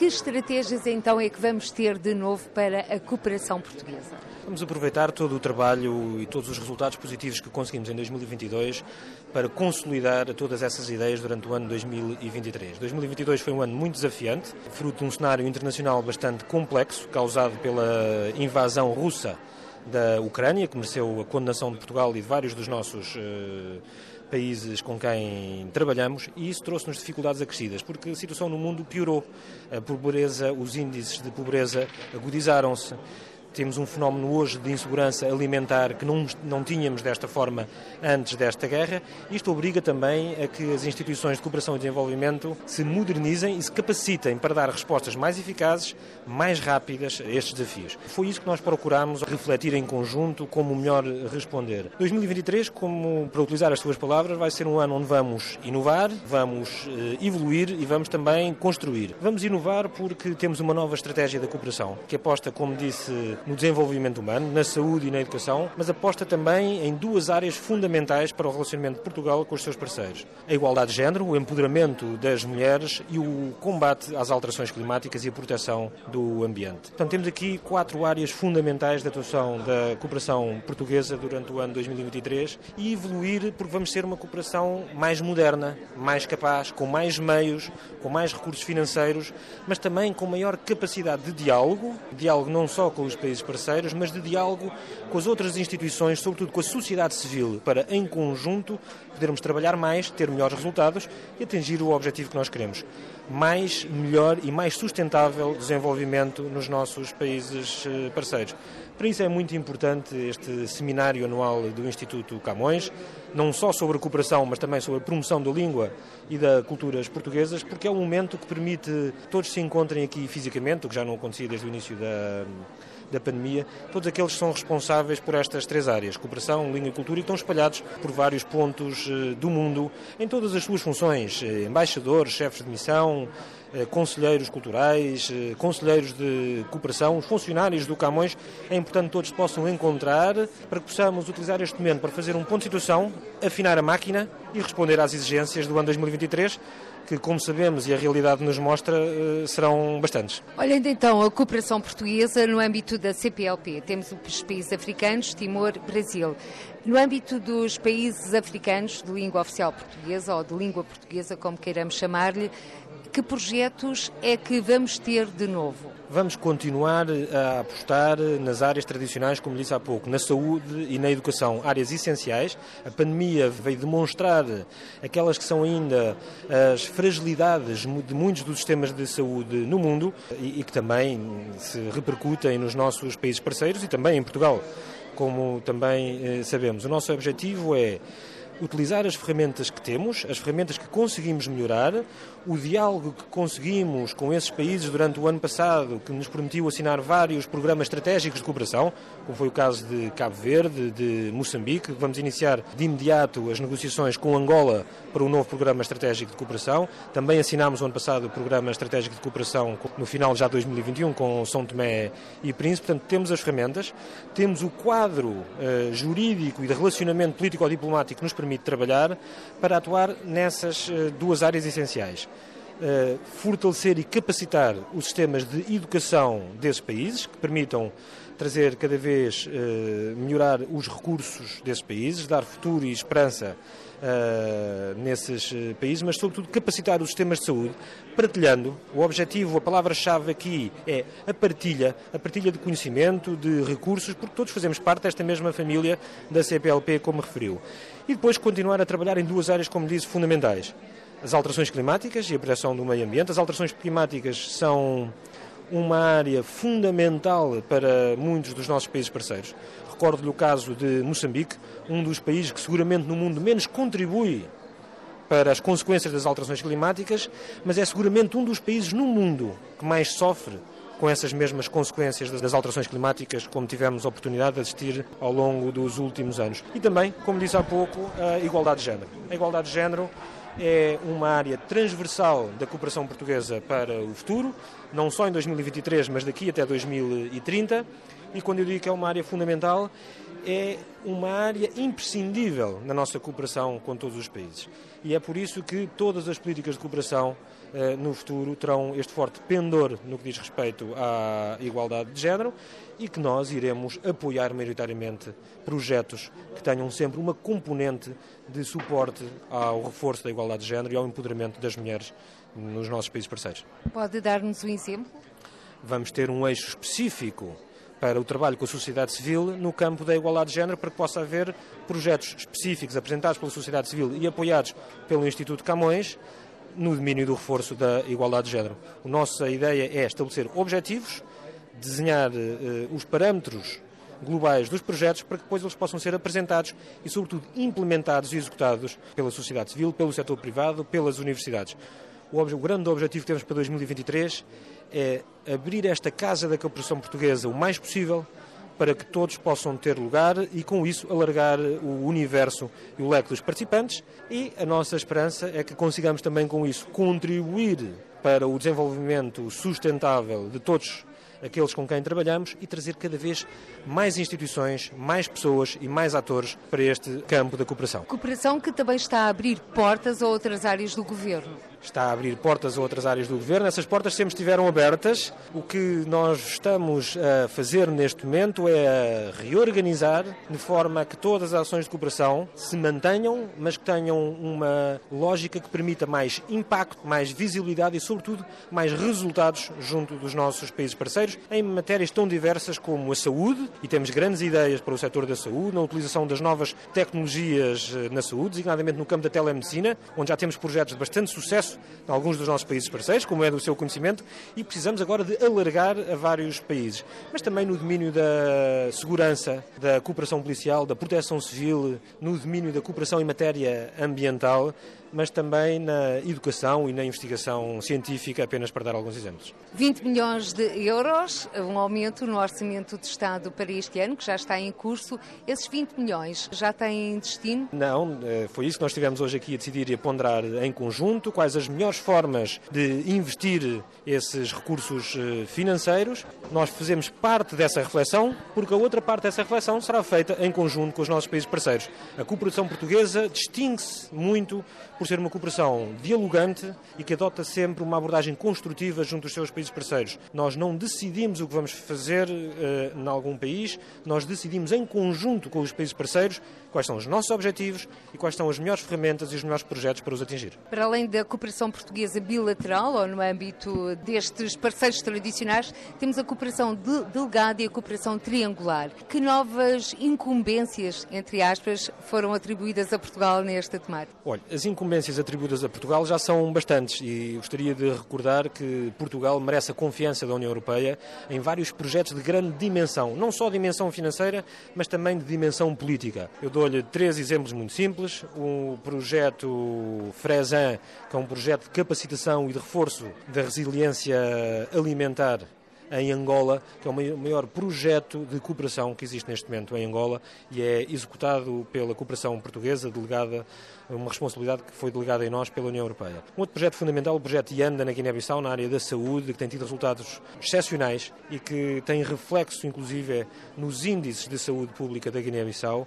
Que estratégias então é que vamos ter de novo para a cooperação portuguesa? Vamos aproveitar todo o trabalho e todos os resultados positivos que conseguimos em 2022 para consolidar todas essas ideias durante o ano 2023. 2022 foi um ano muito desafiante, fruto de um cenário internacional bastante complexo, causado pela invasão russa da Ucrânia, que mereceu a condenação de Portugal e de vários dos nossos uh, países com quem trabalhamos e isso trouxe-nos dificuldades acrescidas, porque a situação no mundo piorou. A pobreza, os índices de pobreza agudizaram-se. Temos um fenómeno hoje de insegurança alimentar que não, não tínhamos desta forma antes desta guerra. Isto obriga também a que as instituições de cooperação e desenvolvimento se modernizem e se capacitem para dar respostas mais eficazes, mais rápidas a estes desafios. Foi isso que nós procuramos refletir em conjunto como melhor responder. 2023, como para utilizar as suas palavras, vai ser um ano onde vamos inovar, vamos eh, evoluir e vamos também construir. Vamos inovar porque temos uma nova estratégia da cooperação que aposta, como disse no desenvolvimento humano, na saúde e na educação, mas aposta também em duas áreas fundamentais para o relacionamento de Portugal com os seus parceiros: a igualdade de género, o empoderamento das mulheres e o combate às alterações climáticas e a proteção do ambiente. Portanto, temos aqui quatro áreas fundamentais de atuação da cooperação portuguesa durante o ano 2023 e evoluir porque vamos ser uma cooperação mais moderna, mais capaz, com mais meios, com mais recursos financeiros, mas também com maior capacidade de diálogo, diálogo não só com os países países parceiros, mas de diálogo com as outras instituições, sobretudo com a sociedade civil, para em conjunto podermos trabalhar mais, ter melhores resultados e atingir o objetivo que nós queremos. Mais, melhor e mais sustentável desenvolvimento nos nossos países eh, parceiros. Para isso é muito importante este seminário anual do Instituto Camões, não só sobre a cooperação, mas também sobre a promoção da língua e das culturas portuguesas, porque é um momento que permite que todos se encontrem aqui fisicamente, o que já não acontecia desde o início da da pandemia, todos aqueles que são responsáveis por estas três áreas, cooperação, língua e cultura, e estão espalhados por vários pontos eh, do mundo, em todas as suas funções, eh, embaixadores, chefes de missão, conselheiros culturais, conselheiros de cooperação, os funcionários do Camões, é importante que todos possam encontrar para que possamos utilizar este momento para fazer um ponto de situação, afinar a máquina e responder às exigências do ano 2023 que, como sabemos e a realidade nos mostra, eh, serão bastantes. Olhando então a cooperação portuguesa no âmbito da CPLP, temos os países africanos, Timor, Brasil. No âmbito dos países africanos de língua oficial portuguesa ou de língua portuguesa, como queiramos chamar-lhe, que projetos é que vamos ter de novo? Vamos continuar a apostar nas áreas tradicionais, como disse há pouco, na saúde e na educação, áreas essenciais. A pandemia veio demonstrar aquelas que são ainda as fragilidades de muitos dos sistemas de saúde no mundo e, que também se repercutem nos nossos países parceiros e também em Portugal, como também eh, sabemos. O nosso objetivo é utilizar as ferramentas que temos, as ferramentas que conseguimos melhorar, o diálogo que conseguimos com esses países durante o ano passado, que nos permitiu assinar vários programas estratégicos de cooperação, como foi o caso de Cabo Verde, de Moçambique. Vamos iniciar de imediato as negociações com Angola para um novo programa estratégico de cooperação. Também assinámos o ano passado o programa estratégico de cooperação no final já de 2021 com São Tomé e Príncipe. Portanto, temos as ferramentas, temos o quadro uh, jurídico e de relacionamento político-diplomático nos permite trabalhar para atuar nessas uh, duas áreas essenciais. Uh, fortalecer e capacitar os sistemas de educação desses países, que permitam trazer cada vez, uh, melhorar os recursos desses países, dar futuro e esperança uh, nesses países, mas sobretudo capacitar os sistemas de saúde, partilhando. O objetivo, a palavra-chave aqui é a partilha, a partilha de conhecimento, de recursos, porque todos fazemos parte desta mesma família da CPLP, como referiu. E depois continuar a trabalhar em duas áreas, como disse, fundamentais as alterações climáticas e a proteção do meio ambiente. As alterações climáticas são uma área fundamental para muitos dos nossos países parceiros. Recordo-lhe o caso de Moçambique, um dos países que seguramente no mundo menos contribui para as consequências das alterações climáticas, mas é seguramente um dos países no mundo que mais sofre com essas mesmas consequências das alterações climáticas, como tivemos a oportunidade de assistir ao longo dos últimos anos. E também, como disse há pouco, a igualdade de género. A igualdade de género é uma área transversal da cooperação portuguesa para o futuro, não só em 2023, mas daqui até 2030. E quando eu digo que é uma área fundamental, é uma área imprescindível na nossa cooperação com todos os países. E é por isso que todas as políticas de cooperação eh, no futuro terão este forte pendor no que diz respeito à igualdade de género e que nós iremos apoiar maioritariamente projetos que tenham sempre uma componente de suporte ao reforço da igualdade de género e ao empoderamento das mulheres nos nossos países parceiros. Pode dar-nos um exemplo? Vamos ter um eixo específico para o trabalho com a sociedade civil no campo da igualdade de género, para que possa haver projetos específicos apresentados pela sociedade civil e apoiados pelo Instituto Camões no domínio do reforço da igualdade de género. A nossa ideia é estabelecer objetivos, desenhar uh, os parâmetros globais dos projetos para que depois eles possam ser apresentados e, sobretudo, implementados e executados pela sociedade civil, pelo setor privado, pelas universidades. O, o grande objetivo que temos para 2023 é abrir esta Casa da Cooperação Portuguesa o mais possível para que todos possam ter lugar e, com isso, alargar o universo e o leque dos participantes. E a nossa esperança é que consigamos também, com isso, contribuir para o desenvolvimento sustentável de todos aqueles com quem trabalhamos e trazer cada vez mais instituições, mais pessoas e mais atores para este campo da cooperação. Cooperação que também está a abrir portas a outras áreas do governo está a abrir portas a outras áreas do governo. Essas portas sempre estiveram abertas. O que nós estamos a fazer neste momento é a reorganizar de forma que todas as ações de cooperação se mantenham, mas que tenham uma lógica que permita mais impacto, mais visibilidade e, sobretudo, mais resultados junto dos nossos países parceiros em matérias tão diversas como a saúde, e temos grandes ideias para o setor da saúde, na utilização das novas tecnologias eh, na saúde, designadamente no campo da telemedicina, onde já temos projetos de bastante sucesso em alguns dos nossos países parceiros, como é do seu conhecimento, e precisamos agora de alargar a vários países. Mas também no domínio da segurança, da cooperação policial, da proteção civil, no domínio da cooperação em matéria ambiental, mas também na educação e na investigação científica, apenas para dar alguns exemplos. 20 milhões de euros, um aumento no orçamento de Estado para este ano, que já está em curso. Esses 20 milhões já têm destino? Não, eh, foi isso que nós estivemos hoje aqui a decidir e a ponderar em conjunto quais as melhores formas de investir esses recursos eh, financeiros. Nós fazemos parte dessa reflexão, porque a outra parte dessa reflexão será feita em conjunto com os nossos países parceiros. A cooperação portuguesa distingue-se muito por ser uma cooperação dialogante e que adota sempre uma abordagem construtiva junto dos seus países parceiros. Nós não decidimos o que vamos fazer uh, em algum país, nós decidimos em conjunto com os países parceiros quais são os nossos objetivos e quais são as melhores ferramentas e os melhores projetos para os atingir. Para além da cooperação portuguesa bilateral ou no âmbito destes parceiros tradicionais, temos a cooperação de delegada e a cooperação triangular. Que novas incumbências, entre aspas, foram atribuídas a Portugal nesta temática? Olha, as incumbências incumbências atribuídas a Portugal já são bastantes e gostaria de recordar que Portugal merece a confiança da União Europeia em vários projetos de grande dimensão, não só dimensão financeira, mas também de dimensão política. Eu dou-lhe três exemplos muito simples. O projeto Fresan, que é um projeto de capacitação e de reforço da resiliência alimentar em Angola, que é o maior projeto de cooperação que existe neste momento em Angola e é executado pela cooperação portuguesa, delegada, uma responsabilidade que foi delegada em nós pela União Europeia. Um outro projeto fundamental, o projeto IANDA na Guiné-Bissau, na área da saúde, que tem tido resultados excepcionais e que tem reflexo, inclusive, nos índices de saúde pública da Guiné-Bissau.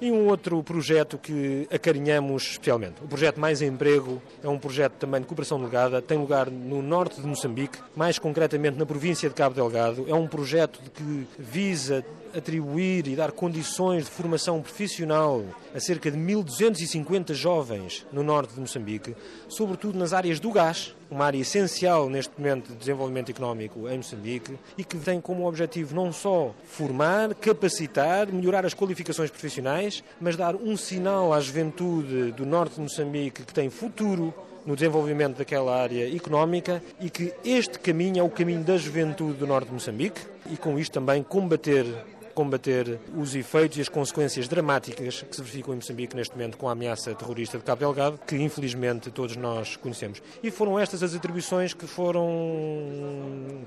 E um outro projeto que acarinhamos especialmente. O projeto Mais Emprego é um projeto também de cooperação delegada, tem lugar no norte de Moçambique, mais concretamente na província de Cabo Delgado. É um projeto que visa atribuir e dar condições de formação profissional a cerca de 1.250 jovens no norte de Moçambique, sobretudo nas áreas do gás, uma área essencial neste momento de desenvolvimento económico em Moçambique e que tem como objetivo não só formar, capacitar, melhorar as qualificações profissionais, mas dar um sinal à juventude do norte de Moçambique que tem futuro no desenvolvimento daquela área económica e que este caminho é o caminho da juventude do norte de Moçambique e com isto também combater combater os efeitos e as consequências dramáticas que se verificam em Moçambique neste momento com a ameaça terrorista de Cabo Delgado, que infelizmente todos nós conhecemos. E foram estas as atribuições que foram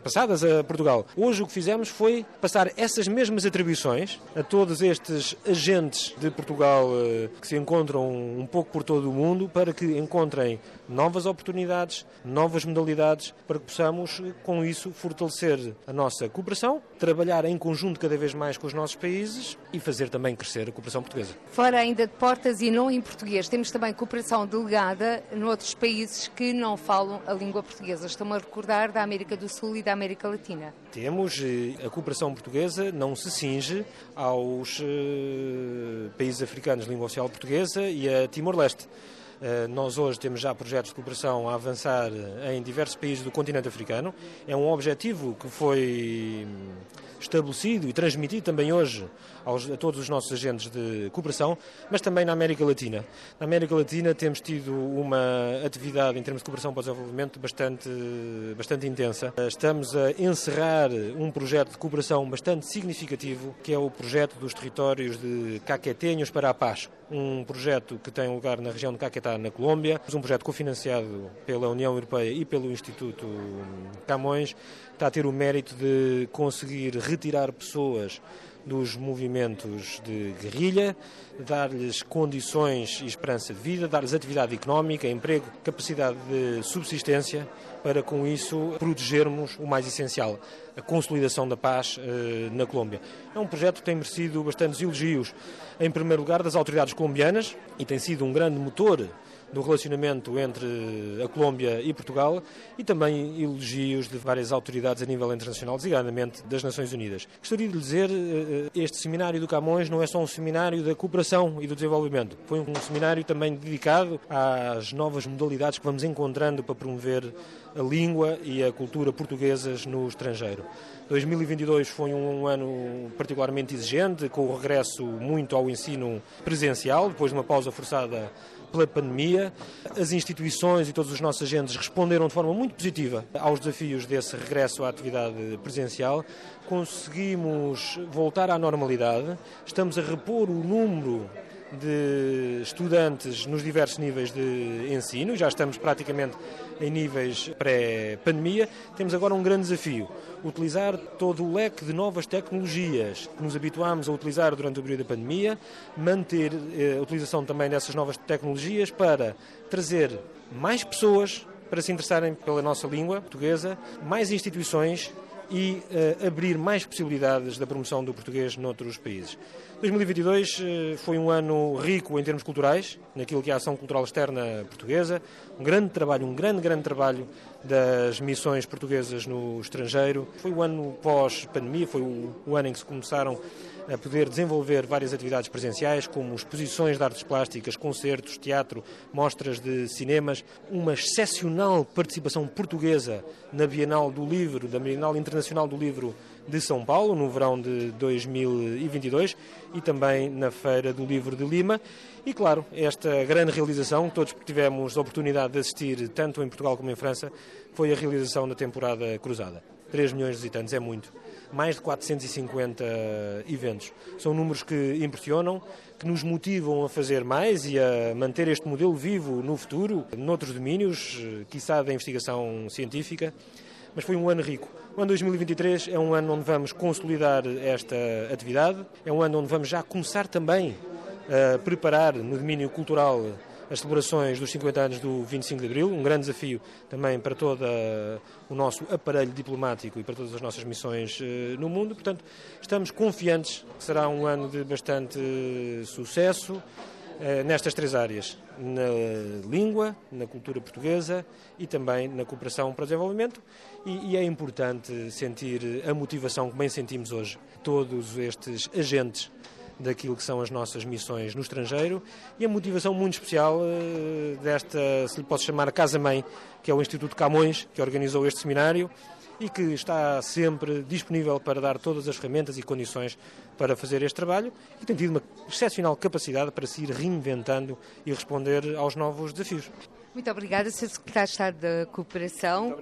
passadas a Portugal. Hoje o que fizemos foi passar essas mesmas atribuições a todos estes agentes de Portugal eh, que se encontram um pouco por todo o mundo para que encontrem novas oportunidades, novas modalidades, para que possamos, com isso, fortalecer a nossa cooperação, trabalhar em conjunto cada vez mais com os nossos países e fazer também crescer a cooperação portuguesa. Fora ainda de portas e não em português, temos também cooperação delegada noutros países que não falam a língua portuguesa. Estou-me a recordar da América do Sul e da América Latina. Temos, a cooperação portuguesa não se cinge aos uh, países africanos de língua oficial portuguesa e a Timor-Leste. Uh, nós hoje temos já projetos de cooperação a avançar em diversos países do continente africano. É um objetivo que foi estabelecido e transmitido também hoje aos, a todos os nossos agentes de cooperação, mas também na América Latina. Na América Latina temos tido uma atividade em termos de cooperação para o desenvolvimento bastante, bastante intensa. Estamos a encerrar um projeto de cooperação bastante significativo, que é o projeto dos territórios de Caquetenhos para a Paz, um projeto que tem lugar na região de Caquetá, na Colômbia, um projeto cofinanciado pela União Europeia e pelo Instituto Camões, está a ter o mérito de conseguir retirar pessoas dos movimentos de guerrilha, dar-lhes condições e esperança de vida, dar-lhes atividade económica, emprego, capacidade de subsistência, para com isso protegermos o mais essencial, a consolidação da paz eh, na Colômbia. É um projeto que tem merecido bastantes elogios, em primeiro lugar, das autoridades colombianas e tem sido um grande motor do relacionamento entre a Colômbia e Portugal e também elogios de várias autoridades a nível internacional, designadamente das Nações Unidas. Gostaria de lhe dizer, eh, este seminário do Camões não é só um seminário da cooperação e do desenvolvimento, foi um seminário também dedicado às novas modalidades que vamos encontrando para promover a língua e a cultura portuguesas no estrangeiro. 2022 foi um ano particularmente exigente, com o regresso muito ao ensino presencial, depois de uma pausa forçada pela pandemia. As instituições e todos os nossos agentes responderam de forma muito positiva aos desafios desse regresso à atividade presencial. Conseguimos voltar à normalidade, estamos a repor o número de estudantes nos diversos níveis de ensino, já estamos praticamente em níveis pré-pandemia. Temos agora um grande desafio: utilizar todo o leque de novas tecnologias que nos habituámos a utilizar durante o período da pandemia, manter eh, a utilização também dessas novas tecnologias para trazer mais pessoas para se interessarem pela nossa língua portuguesa, mais instituições e uh, abrir mais possibilidades da promoção do português noutros países. 2022 uh, foi um ano rico em termos culturais, naquilo que é a ação cultural externa portuguesa, um grande trabalho, um grande, grande trabalho das missões portuguesas no estrangeiro. Foi o ano pós-pandemia, foi o, o ano em que se começaram a poder desenvolver várias atividades presenciais, como exposições de artes plásticas, concertos, teatro, mostras de cinemas, uma excepcional participação portuguesa na Bienal do Livro, da Bienal Internacional do Livro de São Paulo, no verão de 2022, e também na Feira do Livro de Lima. E, claro, esta grande realização, todos tivemos a oportunidade de assistir, tanto em Portugal como em França, foi a realização da temporada cruzada. 3 milhões de visitantes é muito mais de 450 eventos. São números que impressionam, que nos motivam a fazer mais e a manter este modelo vivo no futuro, noutros domínios, quiçá da investigação científica. Mas foi um ano rico. O ano 2023 é um ano onde vamos consolidar esta atividade, é um ano onde vamos já começar também a preparar no domínio cultural as celebrações dos 50 anos do 25 de Abril, um grande desafio também para todo o nosso aparelho diplomático e para todas as nossas missões eh, no mundo. Portanto, estamos confiantes que será um ano de bastante sucesso eh, nestas três áreas: na língua, na cultura portuguesa e também na cooperação para o desenvolvimento. E, é importante sentir a motivação que bem sentimos hoje, todos estes agentes daquilo que são as nossas missões no estrangeiro e a motivação muito especial uh, desta, se lhe posso chamar, Casa-Mãe, que é o Instituto Camões, que organizou este seminário e que está sempre disponível para dar todas as ferramentas e condições para fazer este trabalho e tem tido uma excepcional capacidade para se ir reinventando e responder aos novos desafios. Muito obrigada, Sr. Secretário de Estado da Cooperação.